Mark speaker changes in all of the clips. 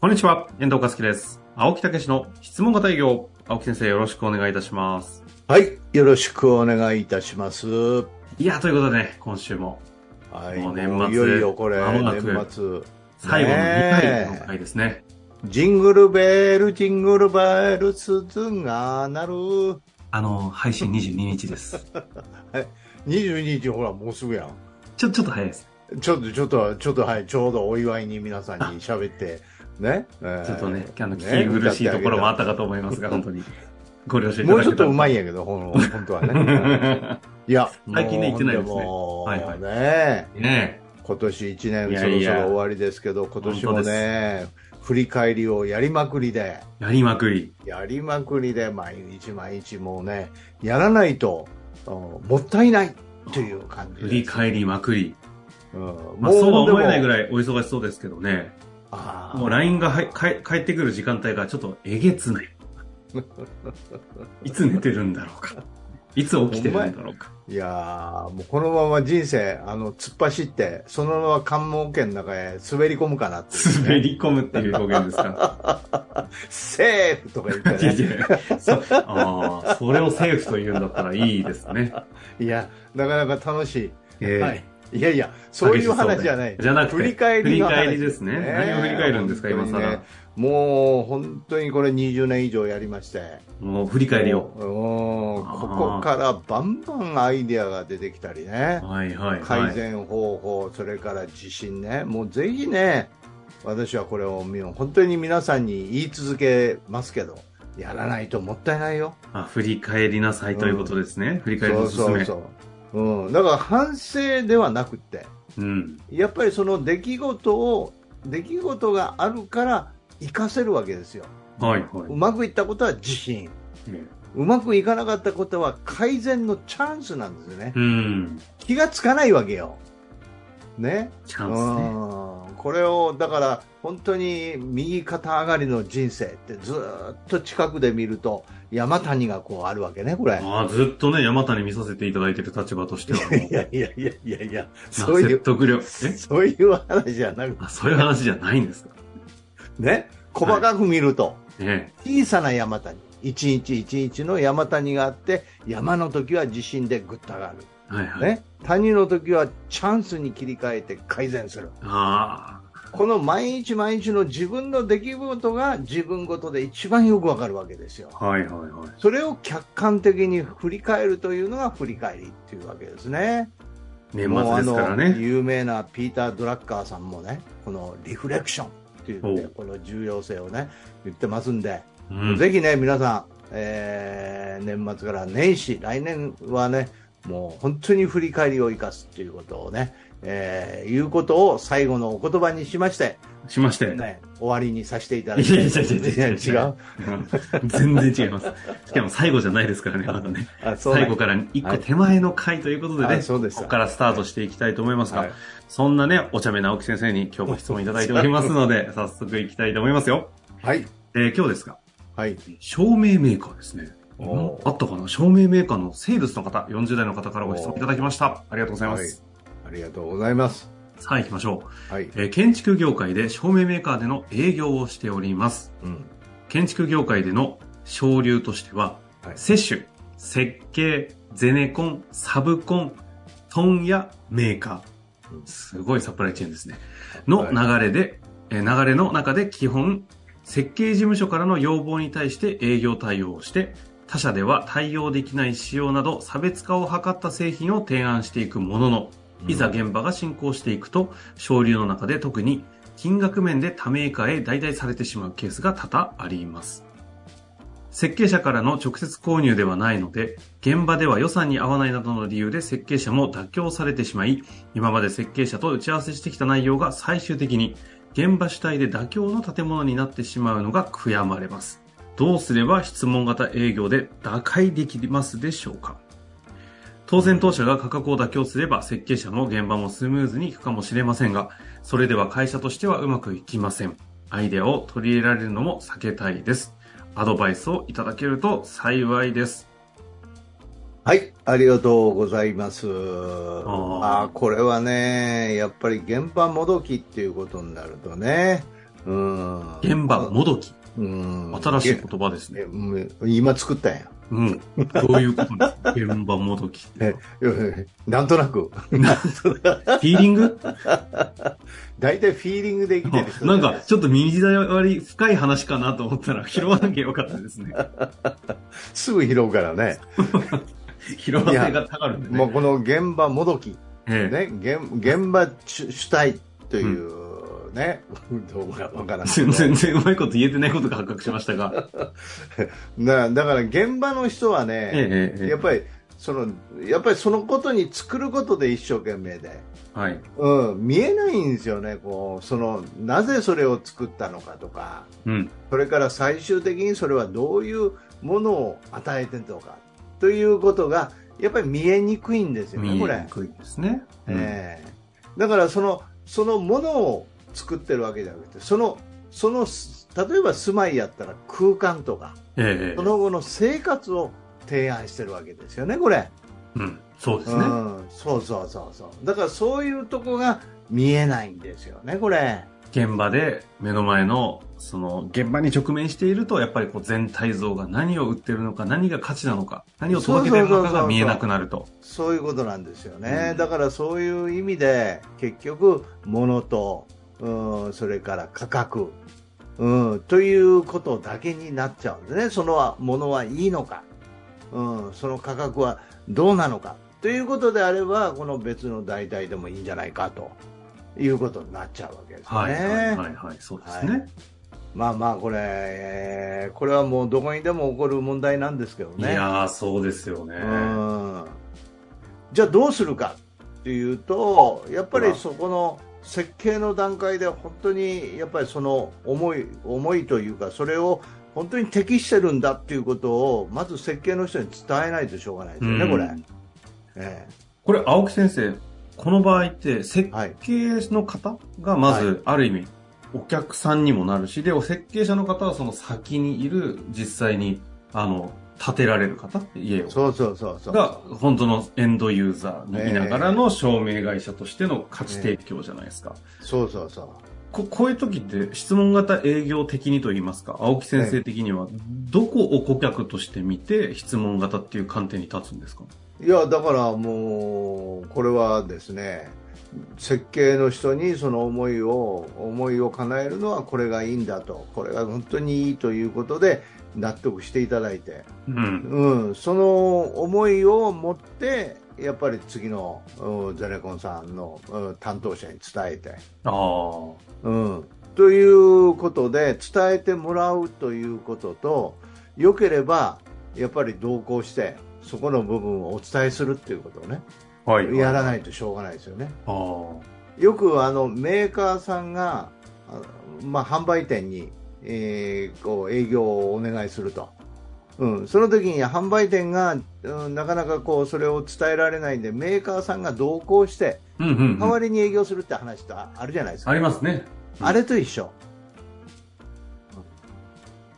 Speaker 1: こんにちは、遠藤和樹です。青木武の質問型営業。青木先生、よろしくお願いいたします。
Speaker 2: はい、よろしくお願いいたします。はい
Speaker 1: や、ということでね、今週も
Speaker 2: い、
Speaker 1: もう年末
Speaker 2: いよいよこれ、年末。
Speaker 1: 最後の2
Speaker 2: ね
Speaker 1: 回
Speaker 2: え
Speaker 1: の回ですね。
Speaker 2: ジングルベル、ジングルベル、鈴が鳴る。
Speaker 1: あの、配信22日です。
Speaker 2: 22日、ほら、もうすぐやん。
Speaker 1: ちょ、ちょっと早いです。
Speaker 2: ちょっと、ちょっと、ちょっと、はい、ちょうどお祝いに皆さんに喋って、ね。えー
Speaker 1: ちょっとね、あの、聞き苦しいところもあったかと思いますが、本当に。ご了承いた
Speaker 2: もうちょっとうまいんやけど、ほん本当はね。いや、
Speaker 1: 最近ね言ってないですねはいはい
Speaker 2: ね
Speaker 1: ね
Speaker 2: 今年1
Speaker 1: い
Speaker 2: 年そろそろ終わりですけど、今年もね、振り返りをやりまくりで、
Speaker 1: え、やりまくり。
Speaker 2: やりまくりで、毎日毎日もうね、やらないと、うんもったいないという感じ。
Speaker 1: 振り返りまくり。
Speaker 2: うん、
Speaker 1: まあ、そうは思えないぐ
Speaker 2: い。
Speaker 1: らいお忙しそうですけどね。もう LINE がはいかってくる時間帯がちょっとえげつない。いつ寝てるんだろうか。いつ起きてるんだろうか。
Speaker 2: いやーもうこのまま人生、あの、突っ走って、そのまま関門圏の中へ滑り込むかなってね、
Speaker 1: 滑り込むっていう表現ですか？
Speaker 2: セーフとか言って
Speaker 1: いやい
Speaker 2: ね。
Speaker 1: やそああ、それをセーフと言うんだったらいいですね。
Speaker 2: いや、なかなか楽しい。
Speaker 1: ええ
Speaker 2: はい。いやいや、そういう話じゃない。
Speaker 1: じゃなくて、
Speaker 2: 振り返りの話
Speaker 1: 振り返りですね。何を振り返るんですか、今更。
Speaker 2: もう、本当にこれ20年以上やりまして。
Speaker 1: もう振り返りを。
Speaker 2: ここからバンバンアイデアが出てきたりね。
Speaker 1: はいはいはい。
Speaker 2: 改善方法、それから自信ね。もうぜひね、私はこれを本当に皆さんに言い続けますけど、やらないともったいないよ。
Speaker 1: あ、振り返りなさいということですね。振り返りのおすすめ。
Speaker 2: そうそう。うん。だから反省ではなくって、
Speaker 1: うん。
Speaker 2: やっぱりその出来事を、出来事があるから活かせるわけですよ。
Speaker 1: はいは
Speaker 2: うまくいったことは自信。
Speaker 1: い。
Speaker 2: うまくいかなかったことは改善のチャンスなんですよね。
Speaker 1: うん。
Speaker 2: 気がつかないわけよ。ね。
Speaker 1: チャンスね。
Speaker 2: うんこれを、だから、本当に右肩上がりの人生ってずーっと近くで見ると、山谷がこうあるわけね、これ。
Speaker 1: ああ、ずっとね、山谷見させていただいてる立場としては
Speaker 2: いやいやいやいやいや、
Speaker 1: まあ
Speaker 2: そういう、
Speaker 1: 説得力。え？
Speaker 2: そういう話じゃなく
Speaker 1: あそういう話じゃないんですか？
Speaker 2: ね、細かく見ると、
Speaker 1: ね
Speaker 2: 小さな山谷、一日一日の山谷があって、山の時は地震でぐっと上がる。
Speaker 1: はいはい。
Speaker 2: ね、谷の時はチャンスに切り替えて改善する。
Speaker 1: あ
Speaker 2: この毎日毎日の自分の出来事が自分ごとで一番よくわかるわけですよ。
Speaker 1: あ、はいはいはい。
Speaker 2: それを客観的に振り返るというのが振り返りっていうわけですね。
Speaker 1: 年末ですから
Speaker 2: もうあの
Speaker 1: ね。
Speaker 2: 有名なピーター・ドラッカーさんもね、このリフレクションっていうね
Speaker 1: おう
Speaker 2: この重要性をね、言ってますんで、
Speaker 1: うん
Speaker 2: ぜひね、皆さん、えー年末から年始、来年はね、もう本当に振り返りを生かすっていうことをね、えーいうことを最後のお言葉にしまして、
Speaker 1: しまして。
Speaker 2: ね、終わりにさせていただ
Speaker 1: い
Speaker 2: き
Speaker 1: やいやいやいやいや
Speaker 2: 違う
Speaker 1: うん全然違います。しかも最後じゃないですからね、まだね。
Speaker 2: あなん
Speaker 1: 最後から一個手前の回ということでね、
Speaker 2: あそうです
Speaker 1: ここからスタートしていきたいと思いますが、
Speaker 2: はい
Speaker 1: そんなね、お茶目な青木先生に今日も質問いただいておりますので、早速いきたいと思いますよ。
Speaker 2: はい。
Speaker 1: えー今日ですが、
Speaker 2: はい。
Speaker 1: 照明メーカーですね。あったかな？照明メーカーのセールスの方、40代の方からご質問いただきました。ありがとうございます。
Speaker 2: ありがとうございます。
Speaker 1: さあ行きましょう。
Speaker 2: はい。
Speaker 1: えー建築業界で照明メーカーでの営業をしております。
Speaker 2: うん。
Speaker 1: 建築業界での省流としては、
Speaker 2: はい
Speaker 1: 摂取、設計、ゼネコン、サブコン、問屋メーカ
Speaker 2: うん
Speaker 1: ー。すごいサプライチェーンですね。の流れで、えー流れの中で基本、設計事務所からの要望に対して営業対応をして、他社では対応できない仕様など差別化を図った製品を提案していくものの、いざ現場が進行していくと、省流の中で特に金額面で他メーカーへ代替されてしまうケースが多々あります。設計者からの直接購入ではないので、現場では予算に合わないなどの理由で設計者も妥協されてしまい、今まで設計者と打ち合わせしてきた内容が最終的に現場主体で妥協の建物になってしまうのが悔やまれます。どうすれば質問型営業で打開できますでしょうか？当然当社が価格を妥協すれば設計者も現場もスムーズにいくかもしれませんが、それでは会社としてはうまくいきません。アイデアを取り入れられるのも避けたいです。アドバイスをいただけると幸いです。
Speaker 2: はい、ありがとうございます。
Speaker 1: ー
Speaker 2: ああ、これはね、やっぱり現場もどきっていうことになるとね、うん。
Speaker 1: 現場もどき。
Speaker 2: うん。
Speaker 1: 新しい言葉ですね。
Speaker 2: えうん今作ったんや。
Speaker 1: うん。どういうことですか？現場もどきって。
Speaker 2: えなんとなく。
Speaker 1: フィーリング？
Speaker 2: 大体フィーリングで生きてる人
Speaker 1: なんか、ちょっと右割り深い話かなと思ったら拾わなきゃよかったですね。
Speaker 2: すぐ拾うからね。
Speaker 1: 拾わせがたがるんでね。
Speaker 2: もうこの現場もどき。
Speaker 1: ええ
Speaker 2: ね、現現場主主体というね、どうかわからんけど
Speaker 1: 全然うまいこと言えてないことが発覚しましたが。
Speaker 2: だだから現場の人はね、
Speaker 1: ええええ
Speaker 2: やっぱりそのやっぱりそのことに作ることで一生懸命で、
Speaker 1: はい。
Speaker 2: うん、見えないんですよねこうそのなぜそれを作ったのかとか
Speaker 1: うん。
Speaker 2: それから最終的にそれはどういうものを与えてるのかということがやっぱり見えにくい例よねこれ
Speaker 1: 見えに。くいですね。うん
Speaker 2: ええだからそのそのものを作ってるわけじゃなくてそのその例えば住まいやったら空間とか
Speaker 1: ええ
Speaker 2: その後の生活を提案してるわけですよねこれ、
Speaker 1: うん。そうですね。
Speaker 2: うん、そうそうそうそうだからそういうとこが見えないんですよねこれ
Speaker 1: 現場で目の前の、その、現場に直面していると、やっぱりこう全体像が何を売ってるのか、何が価値なのか、何を届けてるのかが見えなくなると。
Speaker 2: そういうことなんですよね、
Speaker 1: うん
Speaker 2: だからそういう意味で結局物と、うん、それから価格、うん、ということだけになっちゃうんですねそのものはいいのか、うん、その価格はどうなのかということであればこの別の代替でもいいんじゃないかということになっちゃうわけですよね。
Speaker 1: はい、はい、はい、はい。そうですね。
Speaker 2: まあまあこれ、えーこれはもうどこにでも起こる問題なんですけどね。
Speaker 1: いやー、そうですよね。
Speaker 2: うんじゃあどうするかっていうとやっぱりそこの設計の段階で本当にやっぱりその思い思いというかそれを本当に適してるんだっていうことをまず設計の人に伝えないとしょうがないですよね、
Speaker 1: うん。
Speaker 2: これ。え
Speaker 1: これ、青木先生、この場合って、設計の方がま
Speaker 2: は
Speaker 1: ず、ある意味、お客さんにもなるし、で、設計者の方はその先にいる、実際に、あの、建てられる方、家を。
Speaker 2: そうそうそうそう。
Speaker 1: が、本当のエンドユーザーにいながらの証明会社としての価値提供じゃないですか。
Speaker 2: そうそうそう。
Speaker 1: ここういう時って質問型営業的にと言いますか、青木先生的には、どこを顧客として見て質問型っていう観点に立つんですか？
Speaker 2: いやだからもうこれはですね設計の人にその思いを思いを叶えるのはこれがいいんだとこれが本当にいいということで納得していただいて、
Speaker 1: うん。
Speaker 2: うん、その思いを持ってやっぱり次のうんゼネコンさんのうん担当者に伝えて、
Speaker 1: ああ。
Speaker 2: うん、ということで伝えてもらうということと良ければやっぱり同行してそこの部分をお伝えするっていうことをね
Speaker 1: はい。
Speaker 2: やら
Speaker 1: い。
Speaker 2: ないとしょうがないですよね。
Speaker 1: ああ。
Speaker 2: よくあのメーカーさんが、あまあ、販売店に、えーこう営業をお願いすると、うん、その時に販売店が、うん、なかなかこうそれを伝えられないんでメーカーさんが同行して
Speaker 1: うんうん、うん。
Speaker 2: 代わりに営業するって話ってああるじゃないですか、
Speaker 1: ありますね。
Speaker 2: あれと一緒、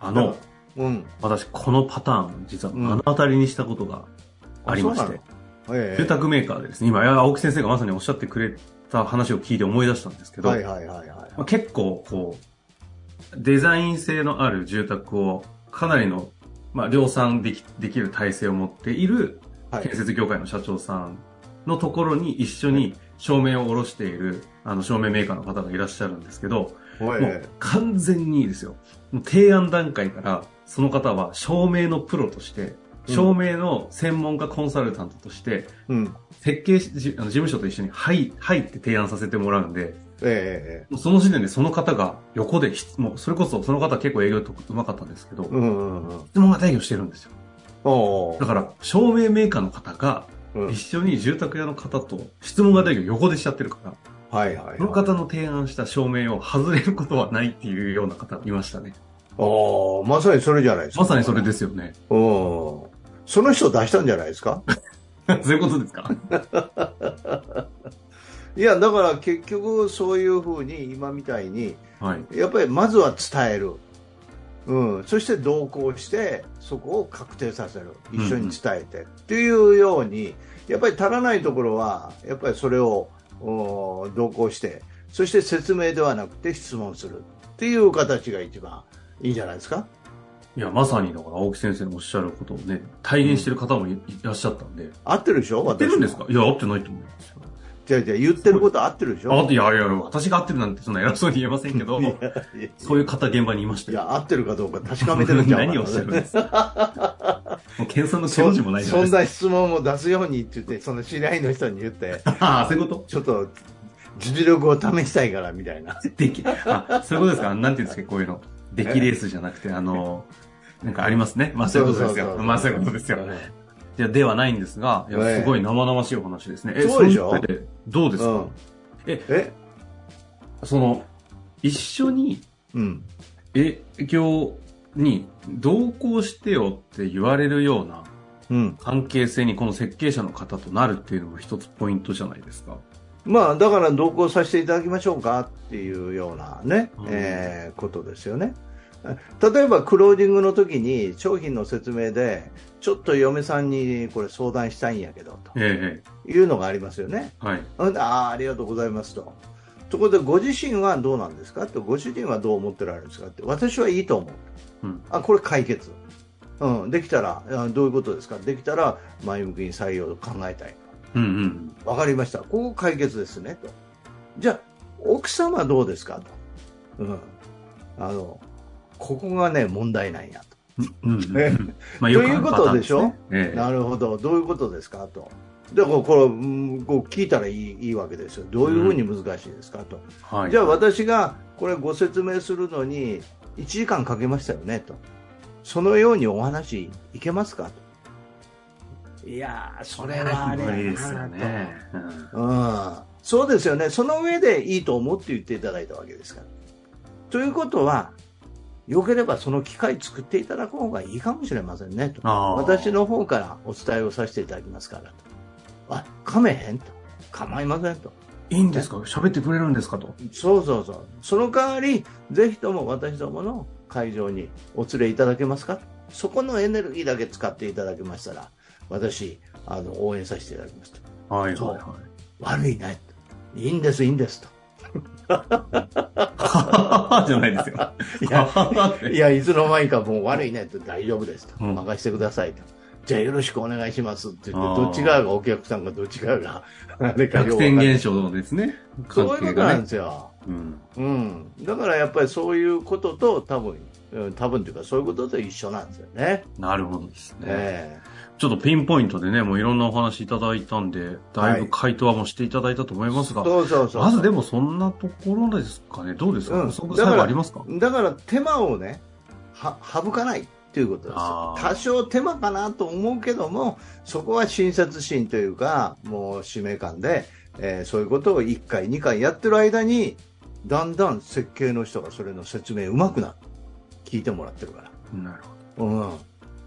Speaker 1: あの、
Speaker 2: うん、
Speaker 1: 私、このパターン、実は
Speaker 2: うん。
Speaker 1: 目の当たりにしたことがありまして、
Speaker 2: あそうなの？え
Speaker 1: 住宅メーカーでですね、今、青木先生がまさにおっしゃってくれた話を聞いて思い出したんですけど、
Speaker 2: はいはいはいはい。
Speaker 1: まあ結構、こう、デザイン性のある住宅をかなりの、まあ、量産できできる体制を持っている
Speaker 2: はい。
Speaker 1: 建設業界の社長さんのところに一緒に照明を下ろしている、あの、照明メーカーの方がいらっしゃるんですけど、
Speaker 2: はい。
Speaker 1: もう完全にですよ。提案段階から、その方は照明のプロとして、照明の専門家コンサルタントとして、
Speaker 2: うん。
Speaker 1: 設計しじあの事務所と一緒に入入って提案させてもらうんで、
Speaker 2: え
Speaker 1: もうその時点でその方が横でひ、もうそれこそその方は結構営業とうまかったんですけど、
Speaker 2: えうんうんうん。
Speaker 1: 質問が代表してるんですよ。だから、照明メーカーの方が
Speaker 2: うん。
Speaker 1: 一緒に住宅屋の方と質問が代表横でしちゃってるから、
Speaker 2: はいはいはい。
Speaker 1: その方の提案した照明を外れることはないっていうような方いましたね。
Speaker 2: おーまさにそれじゃないですか。
Speaker 1: まさにそれですよね。
Speaker 2: うんその人出したんじゃないですか？
Speaker 1: そういうことですか？
Speaker 2: いやだから結局そういうふうに今みたいに
Speaker 1: はい。
Speaker 2: やっぱりまずは伝える、うん、そして同行してそこを確定させる。一緒に伝えて、っていうようにやっぱり足らないところはやっぱりそれをお同行してそして説明ではなくて質問する。っていう形が一番いいんじゃないですか？
Speaker 1: いや、まさにだから青木先生のおっしゃることをね、体現してる方もい,、らっしゃったんで。
Speaker 2: 合ってるでしょ？
Speaker 1: 合ってるんですか？いや、合ってないと思いますよ。
Speaker 2: じゃあじゃあ言ってること合ってるでしょ？
Speaker 1: あ、いやいや、私が合ってるなんてそんな偉そうに言えませんけど、そういう方現場にいましたよ。
Speaker 2: いや、合ってるかどうか確かめてるんじゃん。
Speaker 1: 何をおっしゃるんですか？もう謙遜の手の字もないじゃない
Speaker 2: そん
Speaker 1: ですか。
Speaker 2: な質問を出すようにって言って、その知り合いの人に言って、
Speaker 1: ああ、そういうこと？
Speaker 2: ちょっと実力を試したいからみたいな。
Speaker 1: でき、あ、そういうことですか？なんていうんですか、こういうの。出来レースじゃなくて、あの、なんかありますね。まあそういうことですよ。まあそういうことですよ。いや、ではないんですが、いや、
Speaker 2: ええ
Speaker 1: すごい生々しいお話ですね。
Speaker 2: そうでしょ？
Speaker 1: どうですか、
Speaker 2: うん
Speaker 1: え、
Speaker 2: え？
Speaker 1: その、一緒に
Speaker 2: うん。
Speaker 1: 営業に同行してよって言われるような
Speaker 2: うん。
Speaker 1: 関係性にこの設計者の方となるっていうのも一つポイントじゃないですか。
Speaker 2: まあ、だから同行させていただきましょうかっていうようなね、
Speaker 1: うん
Speaker 2: えーことですよね。例えば、クロージングの時に商品の説明で、ちょっと嫁さんにこれ相談したいんやけど、
Speaker 1: え
Speaker 2: というのがありますよね。
Speaker 1: えはい。
Speaker 2: ああ、ありがとうございますと。ところで、ご自身はどうなんですかって、ご主人はどう思ってられるんですかって、私はいいと思う。
Speaker 1: うん。
Speaker 2: あ、これ解決。うん、できたら、あどういうことですかできたら、前向きに採用を考えたい。
Speaker 1: うんうん。
Speaker 2: わかりました。ここ解決ですね、と。じゃあ、奥様どうですかと。うん。あの、ここがね、問題なんやと。
Speaker 1: うんうん
Speaker 2: ということでしょ？
Speaker 1: ええ
Speaker 2: なるほど。どういうことですかと。で、これ、うんこう聞いたらいいいいわけですよ。どういうふうに難しいですかと。
Speaker 1: はい。
Speaker 2: じゃあ私がこれご説明するのに1時間かけましたよねと。そのようにお話いけますかと。いやー、それはあれ
Speaker 1: 無理ですよね。うん
Speaker 2: と。うん。そうですよね。その上でいいと思って言っていただいたわけですから。ということは、よければその機会作っていただく方がいいかもしれませんねと。私の方からお伝えをさせていただきますからと。あ、かめへんと。構いませんと。
Speaker 1: いいんですか？喋ってくれるんですかと？
Speaker 2: そうそうそう。その代わり、ぜひとも私どもの会場にお連れいただけますか？そこのエネルギーだけ使っていただけましたら、私、あの、応援させていただきますと。
Speaker 1: はいはいはい。
Speaker 2: 悪いね。といいんです、いいんですと。
Speaker 1: じゃないですよ。
Speaker 2: いや、いや、いつの間にかもう悪いねって大丈夫ですと。
Speaker 1: うん
Speaker 2: 任せてくださいと。じゃあよろしくお願いしますって言って、どっち側がお客さんがどっち側が、
Speaker 1: 逆転現象ですね。
Speaker 2: そういうことなんで
Speaker 1: ね。
Speaker 2: すよ。
Speaker 1: うん。
Speaker 2: うん。だからやっぱりそういうことと多分、うん多分というかそういうことと一緒なんですよね。
Speaker 1: なるほどですね。
Speaker 2: え
Speaker 1: ちょっとピンポイントでね、もういろんなお話いただいたんで、だいぶ回答はもうしていただいたと思い
Speaker 2: え
Speaker 1: ますが、
Speaker 2: そうそうそう。
Speaker 1: まずでもそんなところですかね。どうですか、
Speaker 2: うん
Speaker 1: ありますか？
Speaker 2: だから手間をね、は、省かないっていうことです。多少手間かなと思うけども、そこは親切心というか、もう使命感で、えーそういうことを1回、2回やってる間に、だんだん設計の人がそれの説明うまくなる。聞いてもらってるから。
Speaker 1: なるほ
Speaker 2: うん、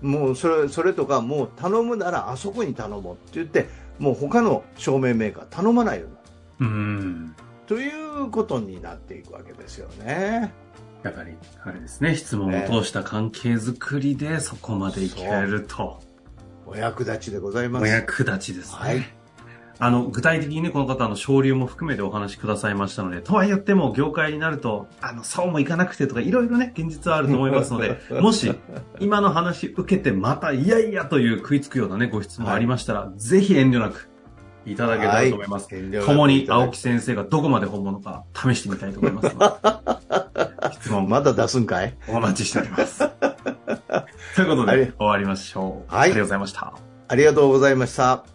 Speaker 2: もうそれそれとか、もう頼むならあそこに頼もうって言って、もう他の照明メーカー頼まないようになる。ということになっていくわけですよね。
Speaker 1: やはり、あれですね、質問を通した関係づくりでそこまでいけると。
Speaker 2: お役立ちでございます。
Speaker 1: お役立ちですね。
Speaker 2: はい
Speaker 1: あの、具体的にね、この方、あの、昇竜も含めてお話しくださいましたので、とは言っても、業界になると、あの、そうもいかなくてとか、いろいろね、現実はあると思いますので、もし、今の話受けて、また、いやいやという食いつくようなね、ご質問ありましたら、ぜひ遠慮なく、いただけたらと思います。共に青木先生がどこまで本物か試してみたいと思いますので、質問
Speaker 2: まだ出すんかい？
Speaker 1: お待ちしております。ということで、
Speaker 2: はい
Speaker 1: 終わりましょう。
Speaker 2: はい
Speaker 1: ありがとうございました。
Speaker 2: ありがとうございました。